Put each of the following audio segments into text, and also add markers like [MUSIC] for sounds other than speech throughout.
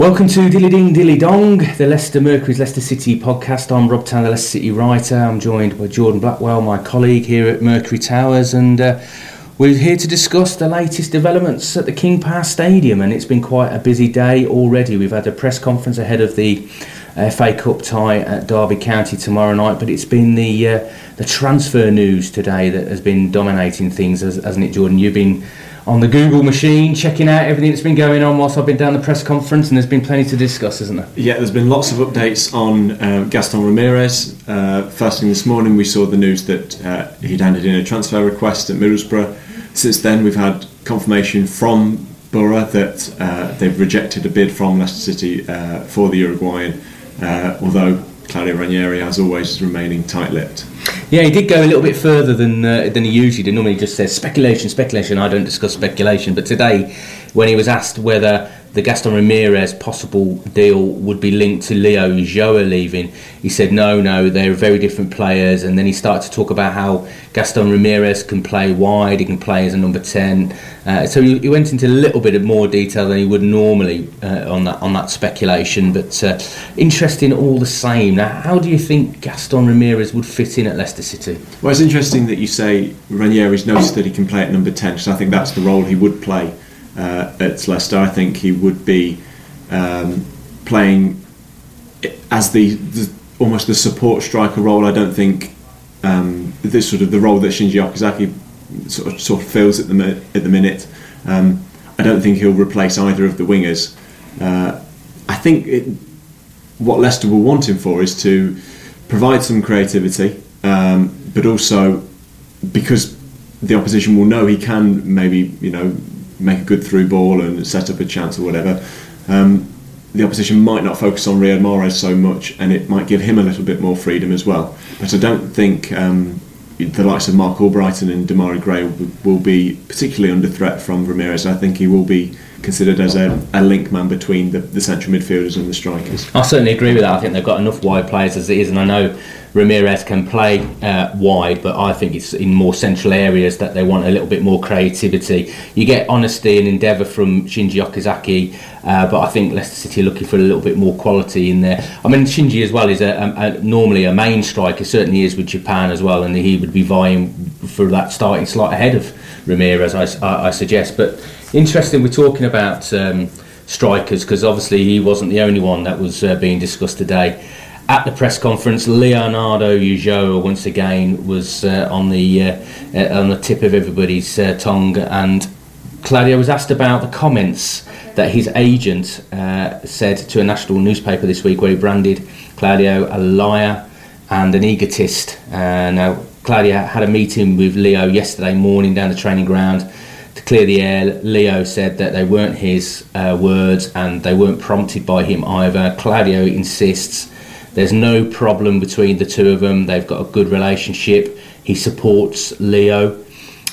Welcome to Dilly Ding Dilly Dong, the Leicester Mercury's Leicester City podcast. I'm Rob the Leicester City writer. I'm joined by Jordan Blackwell, my colleague here at Mercury Towers, and uh, we're here to discuss the latest developments at the King Power Stadium. And it's been quite a busy day already. We've had a press conference ahead of the FA Cup tie at Derby County tomorrow night, but it's been the uh, the transfer news today that has been dominating things, hasn't it, Jordan? You've been on the Google machine, checking out everything that's been going on whilst I've been down the press conference, and there's been plenty to discuss, isn't there? Yeah, there's been lots of updates on uh, Gaston Ramirez. Uh, first thing this morning, we saw the news that uh, he'd handed in a transfer request at Middlesbrough. Since then, we've had confirmation from Borough that uh, they've rejected a bid from Leicester City uh, for the Uruguayan, uh, although Claudio Ranieri, as always, is remaining tight-lipped. Yeah, he did go a little bit further than uh, than he usually did. Normally, he just says speculation, speculation. I don't discuss speculation, but today, when he was asked whether the Gaston Ramirez possible deal would be linked to Leo Ulloa leaving. He said, no, no, they're very different players. And then he started to talk about how Gaston Ramirez can play wide, he can play as a number 10. Uh, so he, he, went into a little bit of more detail than he would normally uh, on that on that speculation. But uh, interesting all the same. Now, how do you think Gaston Ramirez would fit in at Leicester City? Well, it's interesting that you say Ranieri's noticed that he can play at number 10, because I think that's the role he would play uh, at Leicester. I think he would be um, playing as the, the, almost the support striker role. I don't think um, this sort of the role that Shinji Okazaki sort of, sort of fills at the at the minute. Um, I don't think he'll replace either of the wingers. Uh, I think it, what Leicester will want him for is to provide some creativity, um, but also because the opposition will know he can maybe you know make a good through ball and set up a chance or whatever, um, the opposition might not focus on Riyad Mahrez so much, and it might give him a little bit more freedom as well. But I don't think um, the likes of Marc Albrighton and Demarai Gray will, will be particularly under threat from Ramirez. I think he will be considered as a, a link man between the, the central midfielders and the strikers. I certainly agree with that. I think they've got enough wide players as it is, and I know Ramirez can play uh, wide, but I think it's in more central areas that they want a little bit more creativity. You get honesty and endeavour from Shinji Okazaki, uh, but I think Leicester City are looking for a little bit more quality in there. I mean, Shinji as well is a, a, a, normally a main striker, certainly is with Japan as well, and he would be vying for that starting slot ahead of Ramirez, I, I, I suggest. But interesting, we're talking about. Um, strikers because obviously he wasn't the only one that was uh, being discussed today at the press conference, Leonardo Ulloa once again was uh, on the uh, uh, on the tip of everybody's uh, tongue, and Claudio was asked about the comments that his agent uh, said to a national newspaper this week, where he branded Claudio a liar and an egotist. Uh, now, Claudio had a meeting with Leo yesterday morning down the training ground to clear the air. Leo said that they weren't his words and they weren't prompted by him either. Claudio insists there's no problem between the two of them. They've got a good relationship. He supports Leo.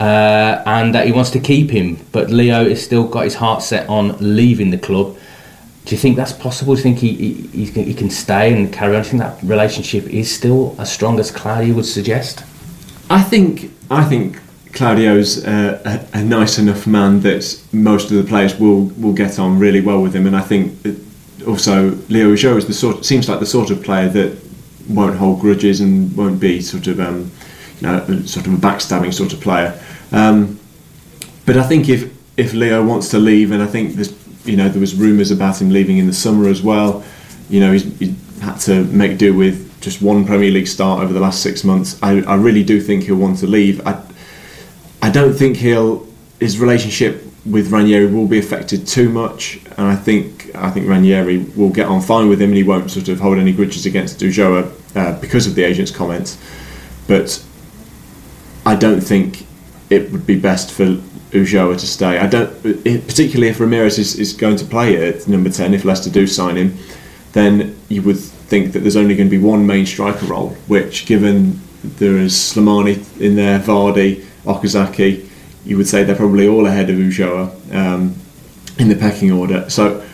Uh, and that he wants to keep him, but Leo has still got his heart set on leaving the club. Do you think that's possible? Do you think he, he, he can stay and carry on? Do you think that relationship is still as strong as Claudio would suggest? I think I think Claudio's a, a, nice enough man that most of the players will will get on really well with him, and I think also Leo Ulloa is the sort seems like the sort of player that won't hold grudges and won't be sort of um, you know sort of a backstabbing sort of player. Um, but I think if if Leo wants to leave, and I think there's you know there was rumours about him leaving in the summer as well. You know he's, he had to make do with just one Premier League start over the last six months. I, I really do think he'll want to leave. I I don't think he'll his relationship with Ranieri will be affected too much, and I think I think Ranieri will get on fine with him, and he won't sort of hold any grudges against Ulloa uh, because of the agent's comments. But I don't think it would be best for Ulloa to stay. I don't, particularly if Ramirez is, is going to play at number ten. If Leicester do sign him, then you would think that there's only going to be one main striker role. Which, given there is Slimani in there, Vardy, Okazaki, you would say they're probably all ahead of Ulloa um, in the pecking order. So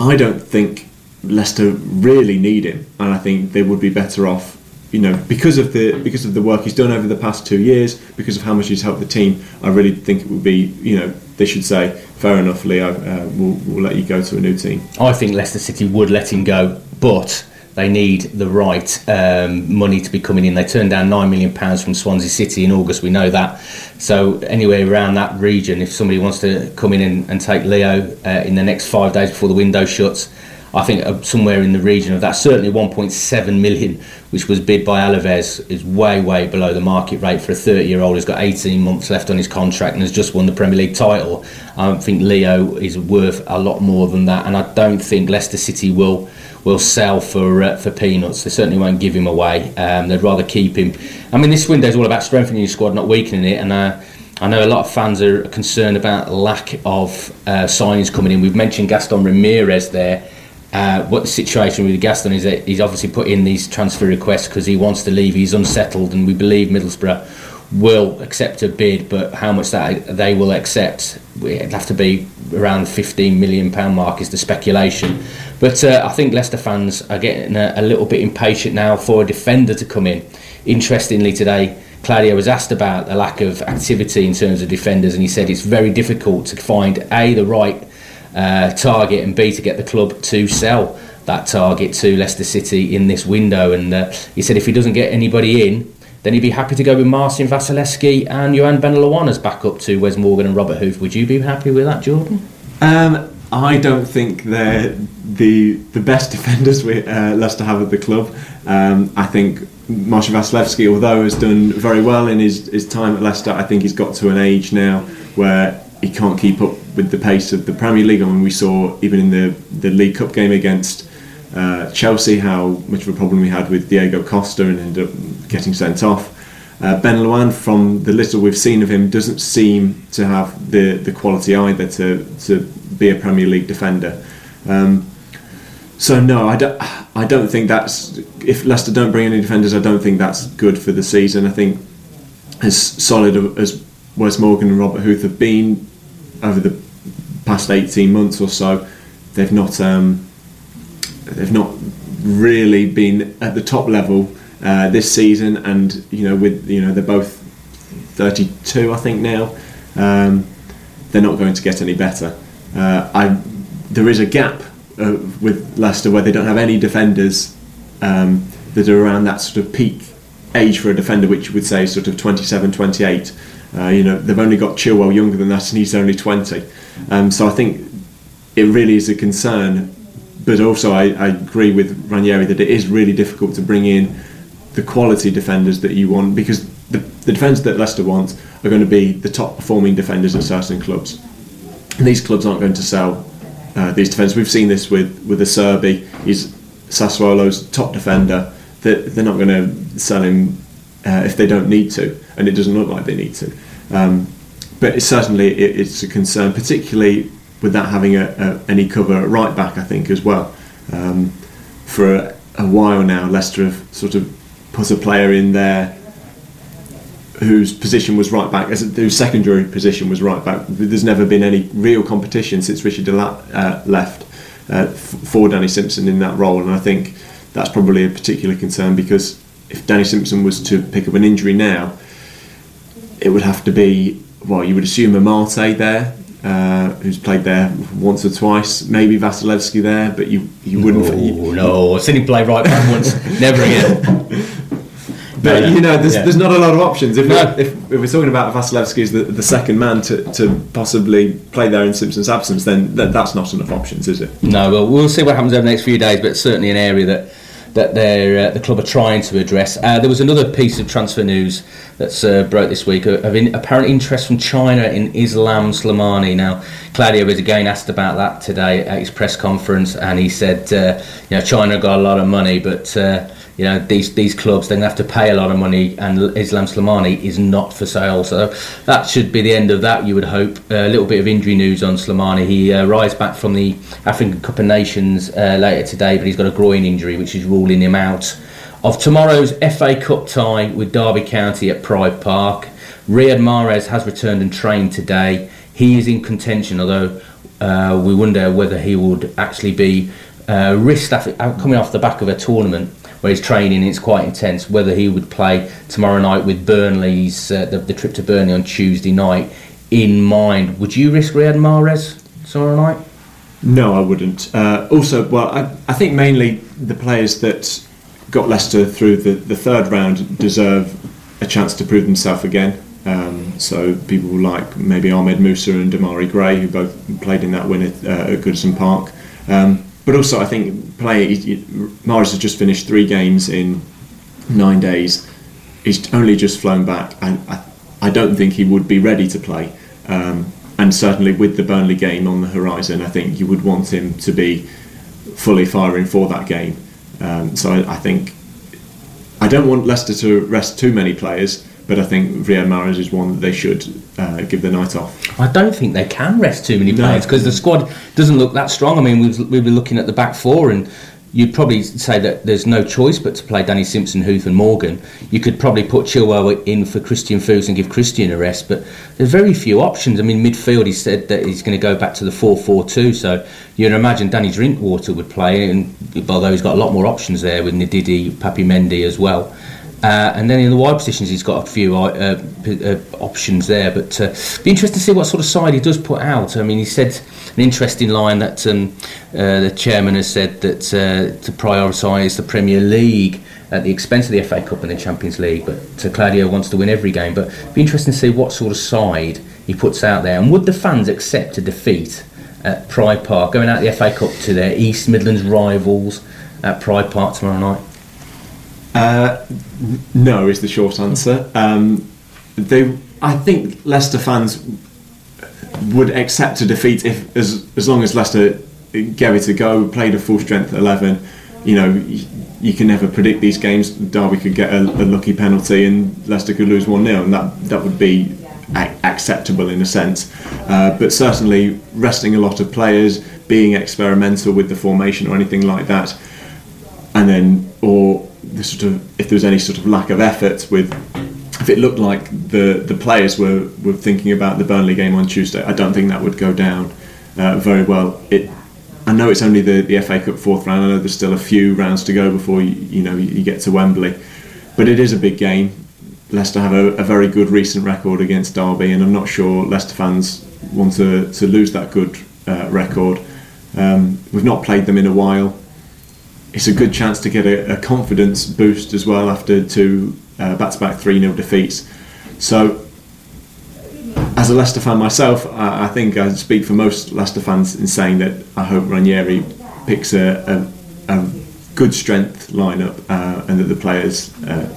I don't think Leicester really need him, and I think they would be better off you know, because of the because of the work he's done over the past two years, because of how much he's helped the team, I really think it would be, you know, they should say, fair enough, Leo, uh, we'll, we'll let you go to a new team. I think Leicester City would let him go, but they need the right um, money to be coming in. They turned down nine million pounds from Swansea City in August. We know that. So anywhere around that region, if somebody wants to come in and, and take Leo uh, in the next five days before the window shuts, I think uh, somewhere in the region of that, certainly 1.7 million, which was bid by Alaves, is way, way below the market rate for a 30 year old who's got 18 months left on his contract and has just won the Premier League title. I don't think Leo is worth a lot more than that, and I don't think Leicester City will will sell for uh, for peanuts. They certainly won't give him away. Um, they'd rather keep him. I mean, this window is all about strengthening your squad, not weakening it, and. Uh, I know a lot of fans are concerned about lack of uh, signings coming in. We've mentioned Gaston Ramirez there. Uh, what the situation with Gaston is that he's obviously put in these transfer requests because he wants to leave. He's unsettled, and we believe Middlesbrough will accept a bid, but how much that they will accept, it'd have to be around the 15 million pound mark is the speculation. But uh, I think Leicester fans are getting a, a, little bit impatient now for a defender to come in. Interestingly, today Claudio was asked about the lack of activity in terms of defenders, and he said it's very difficult to find a the right uh, target and B to get the club to sell that target to Leicester City in this window. And uh, he said if he doesn't get anybody in, then he'd be happy to go with Marcin Wasilewski and Yohan Benalouane as backup to Wes Morgan and Robert Huth. Would you be happy with that, Jordan? Um, I don't think they're the the best [LAUGHS] defenders we uh, Leicester have at the club. Um, I think Marcin Wasilewski, although has done very well in his, his time at Leicester, I think he's got to an age now where he can't keep up with the pace of the Premier League. I mean, we saw even in the, the League Cup game against uh, Chelsea how much of a problem we had with Diego Costa and ended up getting sent off. Uh, Benalouane, from the little we've seen of him, doesn't seem to have the, the quality either to, to be a Premier League defender. Um, so no, I don't. I don't think that's if Leicester don't bring any defenders. I don't think that's good for the season. I think as solid as Wes Morgan and Robert Huth have been, over the past 18 months or so, they've not um, they've not really been at the top level uh, this season. And you know, with you know, they're both 32, I think now. Um, they're not going to get any better. Uh, I there is a gap uh, with Leicester where they don't have any defenders um, that are around that sort of peak age for a defender, which you would say is sort of 27, 28. Uh, you know, they've only got Chilwell younger than that, and he's only 20. Um, so I think it really is a concern. But also, I, I, agree with Ranieri that it is really difficult to bring in the quality defenders that you want because the, the defenders that Leicester want are going to be the top performing defenders at certain clubs. And these clubs aren't going to sell uh, these defenders. We've seen this with with Acerbi. He's Sassuolo's top defender. That they're not going to sell him uh, if they don't need to, and it doesn't look like they need to. Um, but it's certainly it, it's a concern, particularly with that having a, a, any cover at right back. I think as well. Um, for a, a, while now, Leicester have sort of put a player in there whose position was right back, whose secondary position was right back. There's never been any real competition since Richard De Laet uh, left uh, for Danny Simpson in that role, and I think that's probably a particular concern because if Danny Simpson was to pick up an injury now, it would have to be well, you would assume Amartey there, uh, who's played there once or twice, maybe Wasilewski there, but you you wouldn't. No, you, no, I've seen him play right back once, never again. [LAUGHS] But no, you know, there's, yeah. there's not a lot of options. If, no. we're, if, if, we're talking about Wasilewski as the, the second man to, to possibly play there in Simpson's absence, then th- that's not enough options, is it? No, well, we'll see what happens over the next few days, but certainly an area that that uh, the club are trying to address. Uh, there was another piece of transfer news that's uh, broke this week of in, apparent interest from China in Islam Slimani. Now, Claudio was again asked about that today at his press conference, and he said, uh, you know, China got a lot of money, but uh, you know these these clubs they're going to have to pay a lot of money and Islam Slimani is not for sale. So that should be the end of that you would hope. A little bit of injury news on Slimani he uh, arrives back from the African Cup of Nations uh, later today but he's got a groin injury which is ruling him out of tomorrow's FA Cup tie with Derby County at Pride Park. Riyad Mahrez has returned and trained today. He is in contention although uh, we wonder whether he would actually be uh, risked after, coming off the back of a tournament where he's training it's quite intense. Whether he would play tomorrow night with Burnley's uh, the, the, trip to Burnley on Tuesday night in mind would you risk Riyad Mahrez tomorrow night? No I wouldn't. Uh, also well I, I think mainly the players that got Leicester through the, the third round deserve a chance to prove themselves again. Um, so people like maybe Ahmed Musa and Demarai Gray who both played in that win at, uh, at Goodison Park. Um, but also I think play Mahrez has just finished three games in nine days. He's only just flown back, and I, I don't think he would be ready to play. Um, and certainly with the Burnley game on the horizon, I think you would want him to be fully firing for that game. Um, so I, I think I don't want Leicester to rest too many players but I think Riyad Mahrez is one that they should uh, give the night off. I don't think they can rest too many players because the squad doesn't look that strong. I mean, we've, we've been looking at the back four, and you'd probably say that there's no choice but to play Danny Simpson, Huth, and Morgan. You could probably put Chilwell in for Christian Fuchs and give Christian a rest, but there's very few options. I mean, midfield, he said that he's going to go back to the 4 4 2, so you'd imagine Danny Drinkwater would play, and although he's got a lot more options there with Ndidi, Papi Mendy as well. Uh, and then in the wide positions, he's got a few uh, uh, options there. But uh, be interesting to see what sort of side he does put out. I mean, he said an interesting line that um, uh, the chairman has said that uh, to prioritise the Premier League at the expense of the FA Cup and the Champions League. But Claudio wants to win every game. But be interesting to see what sort of side he puts out there. And would the fans accept a defeat at Pride Park, going out the FA Cup to their East Midlands rivals at Pride Park tomorrow night? Uh, no, is the short answer. Um, they, I think Leicester fans would accept a defeat if, as as long as Leicester gave it a go, played a full strength eleven. You know, you, you can never predict these games. Derby could get a, a lucky penalty, and Leicester could lose one 0 and that that would be a- acceptable in a sense. Uh, but certainly, resting a lot of players, being experimental with the formation or anything like that, and then or the sort of if there was any sort of lack of effort with if it looked like the the players were were thinking about the Burnley game on Tuesday, I don't think that would go down uh, very well. It I know it's only the, the FA Cup fourth round. I know there's still a few rounds to go before you, you know you, get to Wembley, but it is a big game. Leicester have a, a, very good recent record against Derby, and I'm not sure Leicester fans want to, to lose that good uh, record. Um, we've not played them in a while it's a good chance to get a, a confidence boost as well after two uh, back-to-back 3-0 defeats. So, as a Leicester fan myself, I, I, think I speak for most Leicester fans in saying that I hope Ranieri picks a, a, a good strength lineup uh, and that the players uh,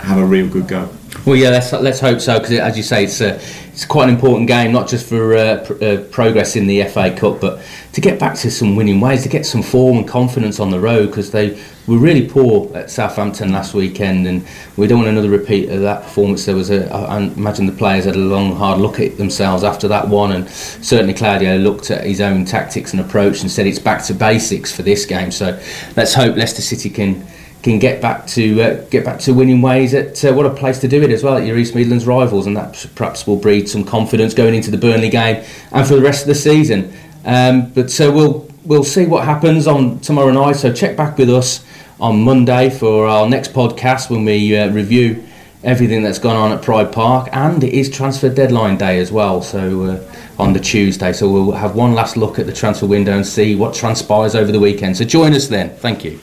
have a real good go. Well, yeah, let's let's hope so because, as you say, it's a, it's quite an important game, not just for uh, pr- uh, progress in the FA Cup, but to get back to some winning ways, to get some form and confidence on the road because they were really poor at Southampton last weekend, and we don't want another repeat of that performance. There was a, I imagine the players had a long, hard look at themselves after that one, and certainly Claudio looked at his own tactics and approach and said it's back to basics for this game. So let's hope Leicester City can can get back to uh, get back to winning ways at uh, what a place to do it as well at your East Midlands rivals, and that perhaps will breed some confidence going into the Burnley game and for the rest of the season. Um, but so uh, we'll we'll see what happens on tomorrow night. So check back with us on Monday for our next podcast when we uh, review everything that's gone on at Pride Park, and it is transfer deadline day as well. So uh, on the Tuesday, so we'll have one last look at the transfer window and see what transpires over the weekend. So join us then. Thank you.